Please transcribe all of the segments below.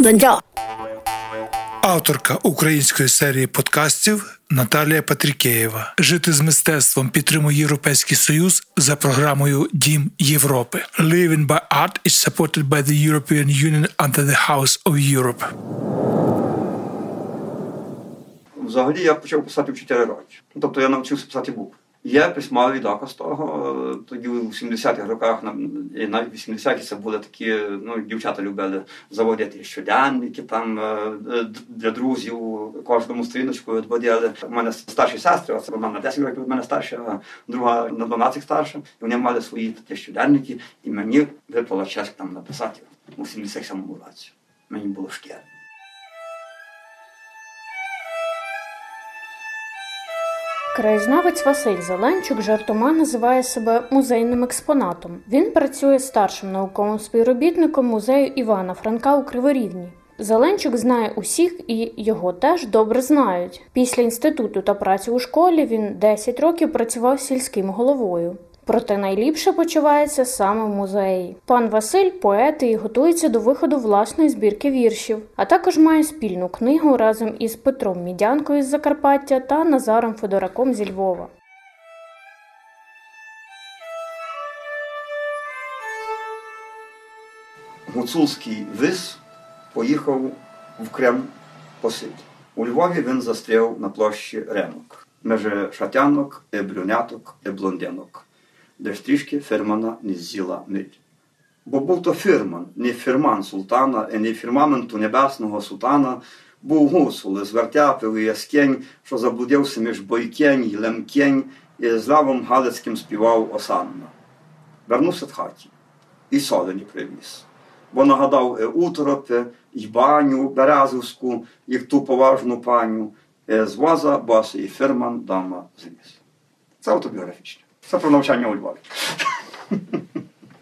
Донця, Авторка української серії подкастів Наталія Патрікеєва. Жити з мистецтвом підтримує Європейський Союз за програмою Дім Європи. Living by Art is supported by the European Union under the House of Europe. Взагалі я почав писати в 4 роки. Ну, Тобто я навчився писати букви. Є письмовий доказ того. Тоді у 70-х роках, і навіть 80-ті це були такі, ну, дівчата любили заводити щоденники там е, для друзів, кожному сторіночку відводили. У мене старші сестри, а це вона на 10 років від мене старша, а друга на 12 старша. І вони мали свої такі щоденники, і мені випала честь там написати у 77-му році. Мені було шкіл. Краєзнавець Василь Зеленчук жартома називає себе музейним експонатом. Він працює старшим науковим співробітником музею Івана Франка у Криворівні. Зеленчук знає усіх і його теж добре знають. Після інституту та праці у школі він 10 років працював сільським головою. Проте найліпше почувається саме в музеї. Пан Василь поет і готується до виходу власної збірки віршів, а також має спільну книгу разом із Петром Мідянкою з Закарпаття та Назаром Федораком зі Львова. гуцульський вис поїхав в Крем посидіти. У Львові він застряв на площі Ренок, межі шатянок, і брюняток, і блондинок, де ж трішки фірмана не з'їла мить. Бо був то фірман, не фірман султана, і не фірмаменту небесного султана, був гусул із вертяпів і яскень, що заблудився між бойкень і лемкень, і з лавом галицьким співав осанна. Вернувся в хаті і солені привіз бо нагадав е, утропи, й баню Березовську, як ту поважну паню, е, з воза босий фірман дама зліз. Це автобіографічне. Це про навчання у Львові.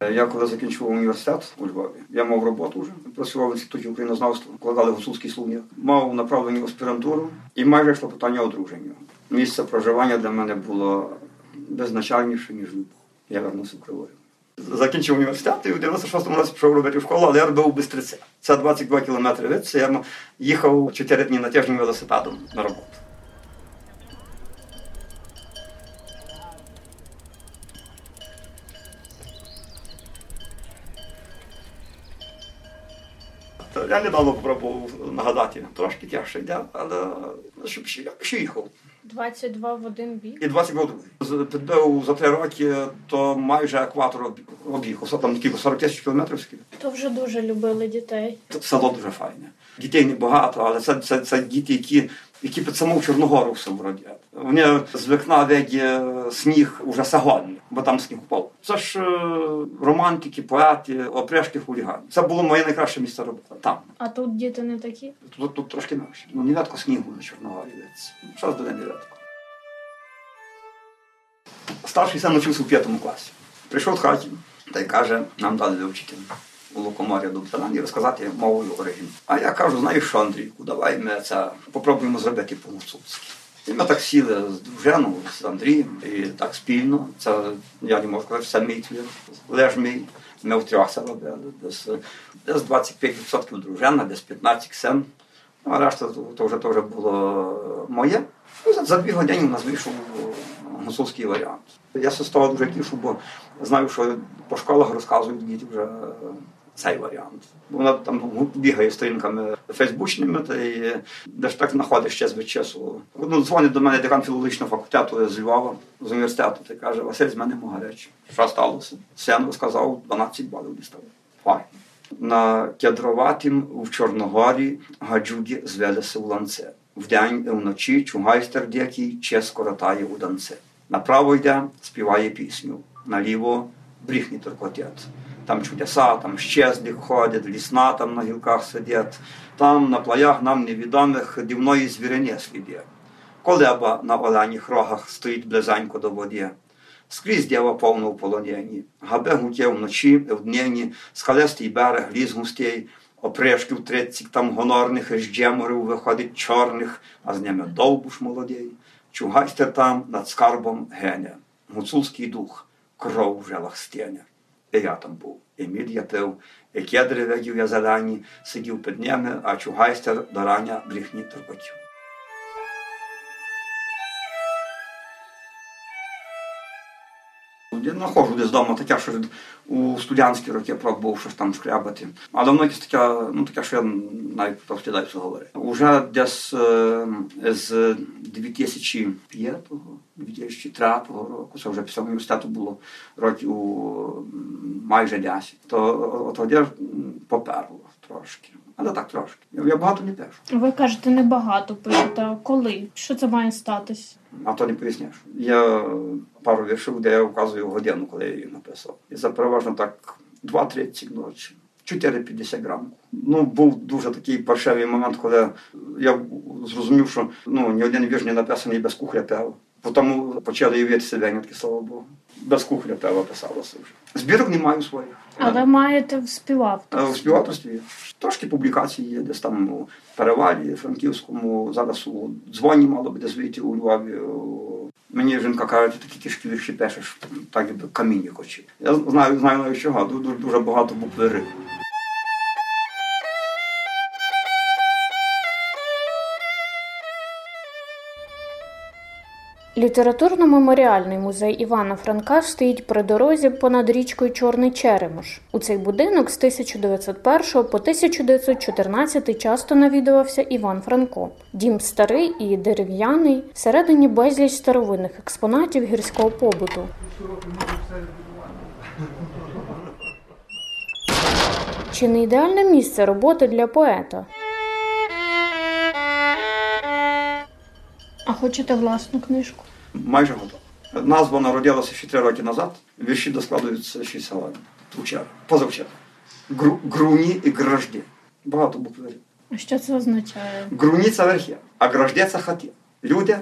Я коли закінчував університет у Львові, я мав роботу вже, працював в інституті українознавства, вкладали гуцульський словник, мав направлення аспірантуру і майже йшло питання одруження. Місце проживання для мене було беззначальніше, ніж Львів. Я вернувся в Кривою. Закінчив університет і в 96-му році пішов робити в школу, але я робив у Бистриці. Це 22 кілометри від. Це я їхав 4 дні на тиждень велосипедом на роботу. То Я недавно попробував нагадати, трошки тяжче йде, але щоб ще, ще їхав. 22 в один бік. І 20 років. З- Підбив за три роки, то майже екватор об- об'їхав. Там скільки, 40 тисяч кілометрів. То вже дуже любили дітей. Село дуже файне. Дітей небагато, але це, це, це діти, які, які під саму Чорногору все вродять. Вони з вікна видять сніг уже сьогодні, бо там сніг впав. Це ж е, романтики, поети, опрешки хулігани. Це було моє найкраще місце роботи. Там. А тут діти не такі. Тут, тут трошки менше. Ну, нівятко снігу на Чорногорі. дивиться. Що з день нівятко. Старший син навчився в п'ятому класі. Прийшов в хаті та й каже, нам дали вивчити у лукомор'я до і розказати мовою оригін. А я кажу, знаєш що, Андрійку, давай ми це попробуємо зробити по-гуцульськи. І ми так сіли з дружиною, з Андрієм, і так спільно. Це я не можу сказати, це мій твір, леж мій. Ми втрьох це робили. Десь, десь 25% дружина, десь 15 син. Ну, а решта то, вже, то вже було моє. Ну, за, за дві години у нас вийшов гуцульський варіант. Я з того дуже тішу, бо знаю, що по школах розказують діти вже цей варіант. Вона там бігає сторінками фейсбучними, та й де ж так знаходить ще з часу. Ну, дзвонить до мене декан філологічного факультету з Львова, з університету, та й каже, Василь, з мене могаречі. Що сталося? Син розказав, 12 балів дістав. Файно. На кедроватім в Чорногорі гаджуді звелися в ланце. Вдень і вночі чугайстер дикий че скоротає у данце. Направо йде, співає пісню, наліво бріхні торкотять. Там чудеса, там щезлі ходять, лісна там на гілках сидять, там на плаях нам невідомих дивної звірині сліди. Колеба на оленіх рогах стоїть близенько до води. Скрізь дєва повно в полонені, габе гуттє вночі, вдневні, скалистий берег, ліс густей, опришків тридцять там гонорних із джеморів виходить чорних, а з ними довбуш молодій. Чугайстер там над скарбом гене, гуцульський дух, кров в жилах стене. І я там був. Еміль Ятев, і кедри видів я зелені, сидів під ними, а чугайстер до рання брехні турботів. Я знаходжу десь вдома таке, що у студентські роки пробував щось там шкрябати. Але воно якесь таке, ну таке, що я навіть повстідаюся говорити. Уже десь е, з 2005-го, 2003 року, це вже після університету було років майже 10, то тоді поперло трошки. Але так трошки. Я багато не пишу. Ви кажете, небагато пишете. А Коли? Що це має статись? А то не поясняєш. Я пару віршів, де я вказую годину, коли я її написав. І це переважно так 2.30 ночі. 4,50 грам. Ну, був дуже такий паршевий момент, коли я зрозумів, що ну, ні один вірш не написаний без кухля пива. Тому почали явитися винятки, слава Богу. Без кухня пива писалася вже. Збірок не маю своїх. Але маєте в співавторстві. Е, В співавторстві трошки публікації є, десь там у Перевалі, Франківському, зараз у дзвоні мало би десь вийти у Львові. Мені жінка каже, ти такі тяжкі вірші пишеш, так якби каміння Хочі Я знаю, знаю навіть чого, дуже, дуже багато букви Р. Літературно-меморіальний музей Івана Франка стоїть при дорозі понад річкою Чорний Черемош. У цей будинок з 1901 по 1914 часто навідувався Іван Франко. Дім старий і дерев'яний, всередині безліч старовинних експонатів гірського побуту. Чи не ідеальне місце роботи для поета? А хочете власну книжку? Майже готова. Назва народилася ще три роки назад. Вірші доскладуються ще сьогодні. Вчора, позавчора. Гру, груні і гражді. Багато букв А що це означає? Груні це верхи, а гражді це хати. Люди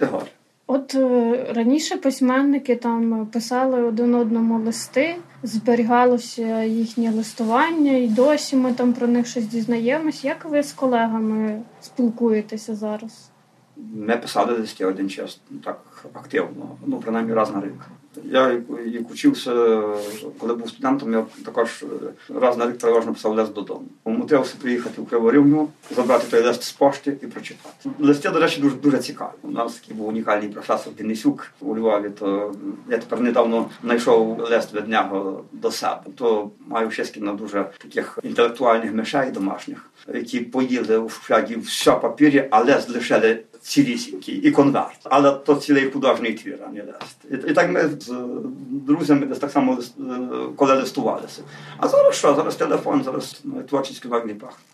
і гори. От е, раніше письменники там писали один одному листи, зберігалося їхнє листування, і досі ми там про них щось дізнаємось. Як ви з колегами спілкуєтеся зараз? Ми писали листи один час ну, так активно, ну принаймні раз на рік. Я як- учився, коли був студентом, я також раз на рік переважно писав лист додому. Умутився приїхати в Криворівню, забрати той лист з пошти і прочитати. Листи, до речі, дуже дуже цікаві. У нас такий був унікальний професор Денисюк у Львові. То я тепер недавно знайшов лист від нього до себе. То маю щастя на дуже таких інтелектуальних мишей домашніх, які поїли у шуфляді все папір'я, а лист лишили цілісінький і конверт. Але то цілий художній твір, а не лист. І, і так ми з друзями десь так само е, коли листувалися. А зараз що? Зараз телефон, зараз ну, творчість кивак не пахне.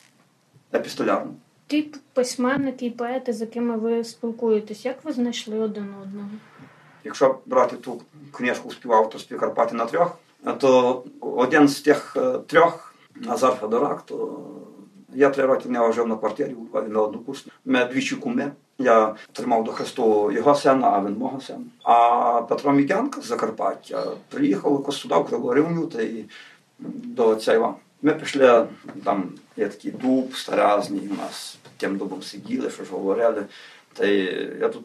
Епістолярно. Ті письменники і поети, з якими ви спілкуєтесь, як ви знайшли один одного? Якщо брати ту книжку співавторстві Карпати на трьох, то один з тих е, трьох, Назар Федорак, то я три роки в нього жив на квартирі у Львові на однокурсні. Ми двічі куми. Я тримав до Христу його сина, а він мого сина. А Петро Мікянка з Закарпаття приїхав якось сюди, в Криворівню, та й до цього. Ми пішли, там є такий дуб старезний, у нас під тим дубом сиділи, що ж говорили. Та й я тут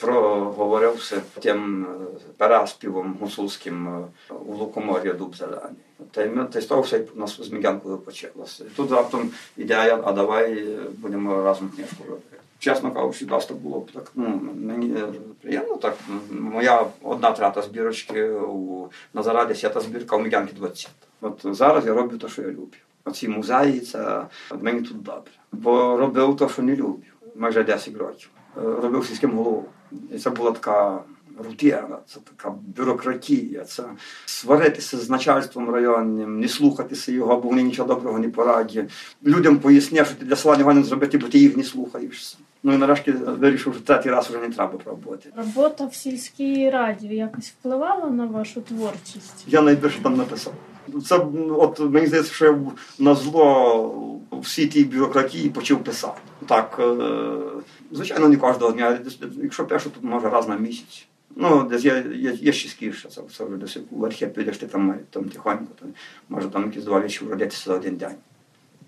проговорився тим е, переспівом гусульським е, у Лукомор'я дуб зелений. Та й ми та й того все у нас з Мігянкою почалося. І тут раптом ідея, а давай е, будемо разом книжку робити. Чесно кажучи, досить було б так. Ну, мені приємно так. Моя одна трата збірочки у Назараді, сята збірка, у Мігянки 20. От зараз я роблю те, що я люблю. Оці музеї, це мені тут добре. Бо робив те, що не люблю. Майже 10 років. Е, Робив сільським головою. І це була така рутина, це така бюрократія, це сваритися з начальством районним, не слухатися його, бо вони нічого доброго не порадять. Людям поясняв, що ти для села не зробити, бо ти їх не слухаєшся. Ну і нарешті вирішив, що третій раз вже не треба пробувати. Робота в сільській раді якось впливала на вашу творчість? Я найбільше там написав. Це от мені здається, що я на зло всій тій бюрократії почав писати. Так, е, звичайно, не кожного дня. Якщо пишу, то може раз на місяць. Ну, десь я я, є частіше, це, все вже десь в архів підеш, ти там, там тихонько, то, може там якісь два речі вродяться за один день.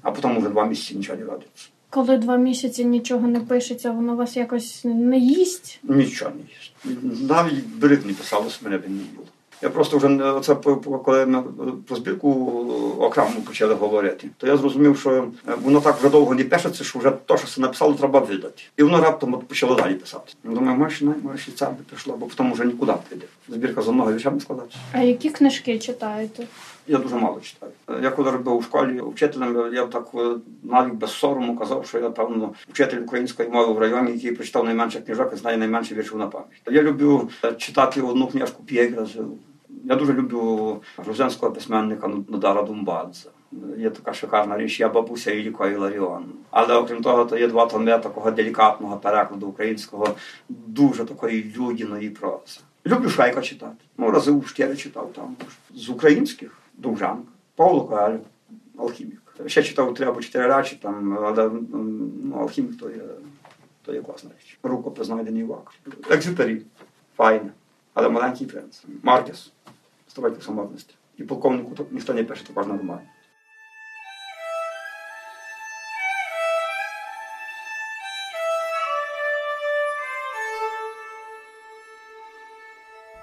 А потім вже два місяці нічого не родиться. Коли два місяці нічого не пишеться, воно вас якось не їсть. Нічого не їсть. Навіть брид не писалось, мене б не було. Я просто вже не- оце коли ми про збірку окремо почали говорити, то я зрозумів, що е, воно так вже довго не пишеться, що вже те, що це написало, треба видати. І воно раптом от почало далі писати. Думаю, може, не, може, і це би пішло, бо потім вже нікуди піде. Збірка за ноги вічами складається. А які книжки читаєте? Я дуже мало читаю. Я коли робив у школі вчителем, я так е, навіть без сорому казав, що я певно вчитель української мови в районі, який прочитав найменше книжок і знає найменше віршів на пам'ять. Я люблю е, читати одну книжку П'єгра. Я дуже люблю грузинського письменника Нодара Думбадзе. Є така шикарна річ, я бабуся Іліко Іларіон. Але окрім того, то є два томи такого делікатного перекладу українського, дуже такої людяної прози. Люблю Швейка читати. Ну, рази у Штєри читав там. З українських Довжанка, Павло Коель, алхімік. Ще читав три або чотири речі, там, але ну, алхімік то є, то є класна річ. Рукопис знайдений в Акрі. Екзитарі. файне, але маленький принц. Маркес, Ставайте самотності. І полковнику то ніхто не пише, також нормально.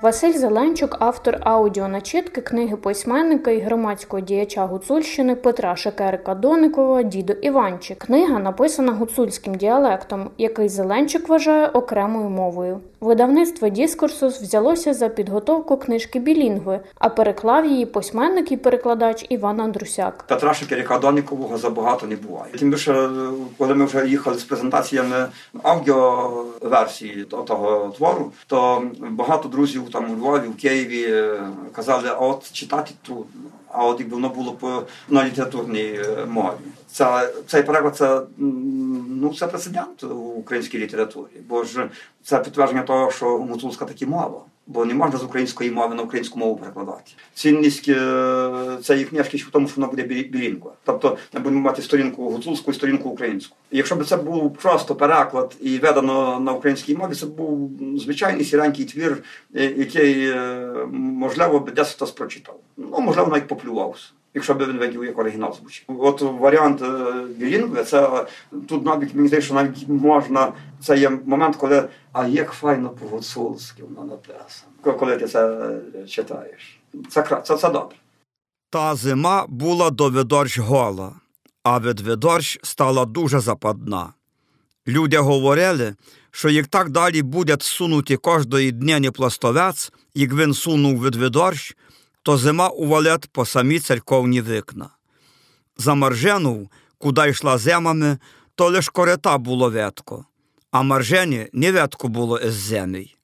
Василь Зеленчук, автор аудіоначитки книги письменника і громадського діяча Гуцульщини Петра Шекерика Доникова Дідо Іванчик. Книга написана гуцульським діалектом, який Зеленчук вважає окремою мовою. Видавництво Діскурсус взялося за підготовку книжки білінгви, а переклав її письменник і перекладач Іван Андрусяк. Петра Шекеряка Донікового забагато не буває. Тим більше, коли ми вже їхали з презентаціями аудіоверсії того твору, то багато друзів там у Львові, в Києві е, казали, а от читати трудно. А от якби воно було по на літературній е, мові. Це, цей переклад це, ну, це прецедент у українській літературі, бо ж це підтвердження того, що гуцульська таки мова. Бо не можна з української мови на українську мову перекладати. Цінність е, цієї книжки в тому, що вона буде білі- білінгва. Тобто ми будемо мати сторінку гуцульську і сторінку українську. Якщо б це був просто переклад і видано на українській мові, це був звичайний сіренький твір, е, який, е, можливо, би десь хтось прочитав. Ну, можливо, навіть поплювався. Якщо б він видів, як оригінал звучить. От варіант е, білінгви, це е, тут навіть мені здається, що навіть можна. Це є момент, коли а як файно по-гуцульськи воно написано. Коли ти це е, читаєш. Це, це, це добре. Та зима була до Видорщ гола, а від Видорщ стала дуже западна. Люди говорили, що як так далі буде сунути кожної дня пластовець, як він сунув від Видорщ, то зима увалет по самі церковні вікна. За Маржену, куди йшла земами, то лиш корита було ветко, а Маржені не ветко було із землі.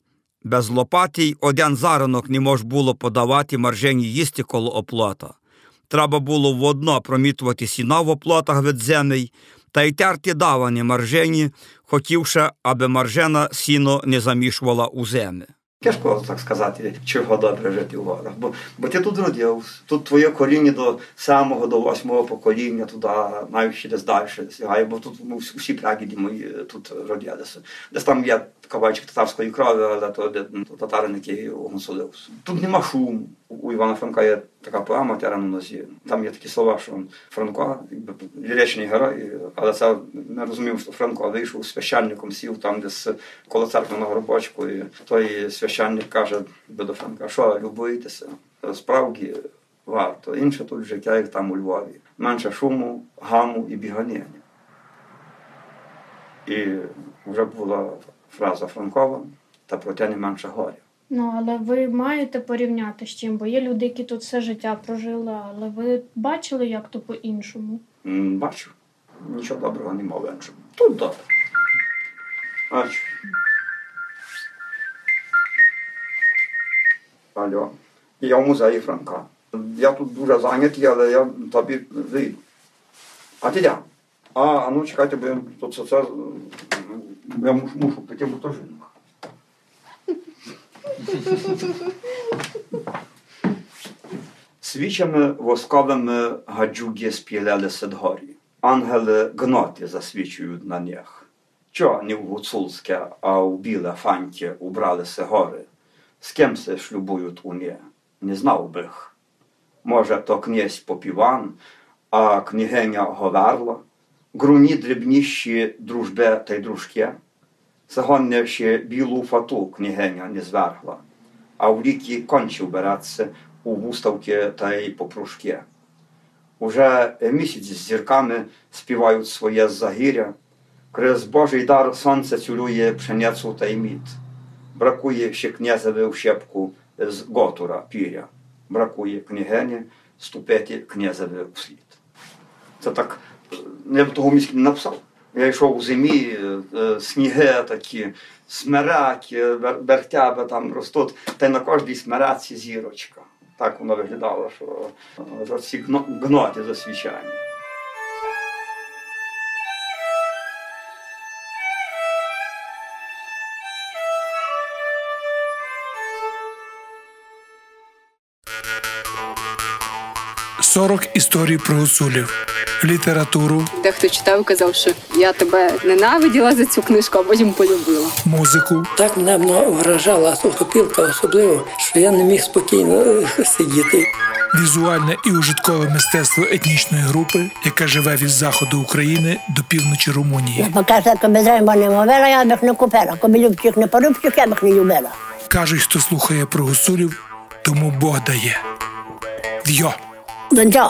Без лопатій один заранок не мож було подавати маржені їсти коло оплота. Треба було водно промітувати сіна в оплотах від землі та й терти давані маржені, хотівши, аби маржена сіно не замішувала у землі. Тяжко так сказати, чого добре жити в горах. Бо, бо ти тут родився, тут твоє коріння до самого, до восьмого покоління, туди, навіть ще десь далі сягає, бо тут ну, всі- прагіді мої тут родилися. Десь там є кавальчик татарської крові, але ну, то татарин, який огонсолився. Тут нема шуму. У Івана Франка є така поема «Терен у нозі». Там є такі слова, що Франко, ліричний герой, але це не розумів, що Франко вийшов священником, сів там десь коло церкви на горбочку, і той священник каже до Франка, що любуєтеся? Справді варто. Інше тут життя, як там у Львові. Менше шуму, гаму і біганення. І вже була фраза Франкова, та проте не менше горя. Ну, але ви маєте порівняти з чим, бо є люди, які тут все життя прожили, але ви бачили, як то по-іншому. М, Бачу, нічого доброго нема в іншому. Тут добре. Бачу. Алло. Я в музеї Франка. Я тут дуже зайнятий, але я тобі вийду. А ти де? А, ну чекайте, бо я тут це, це я мушу, мушу піти в. Свічами восковими гаджуги спілялися дгорі. Ангели гноти засвічують на них. Чо не в гуцульське, а в біле фанті убралися гори? З ким се шлюбують у не? Не знав бих. Може, то князь Попіван, а княгиня Говерла, груні дрібніші дружбе та й дружки. Загонне ще білу фату княгиня не звергла, а в ліки кончив береться у вуставки та й попружки. Уже місяць з зірками співають своє загіря, Крез Божий дар сонце цюлює пшеницю та й мід. Бракує ще князеві в щепку з готура піря. Бракує княгині ступити князеві в слід. Це так я б того місць не написав. Я йшов у зимі, е, е, сніги такі, смераки, вертяби там ростуть, та й на кожній смераці зірочка. Так воно виглядало, що е, ці гно- гноти засвічані. Сорок історій про гуцулів, літературу, Дехто читав казав, що я тебе ненавиділа за цю книжку, а потім полюбила. музику, Так мене вражала сухопілка особливо, що я не міг спокійно е, сидіти. візуальне і ужиткове мистецтво етнічної групи, яка живе від заходу України до півночі Румунії. Покаже, коли треба не мовила, я б їх не купила. Коли любчих не порубчих, я б не любила. Кажуть, хто слухає про гуцулів, тому Бог дає. В'йо! Донця.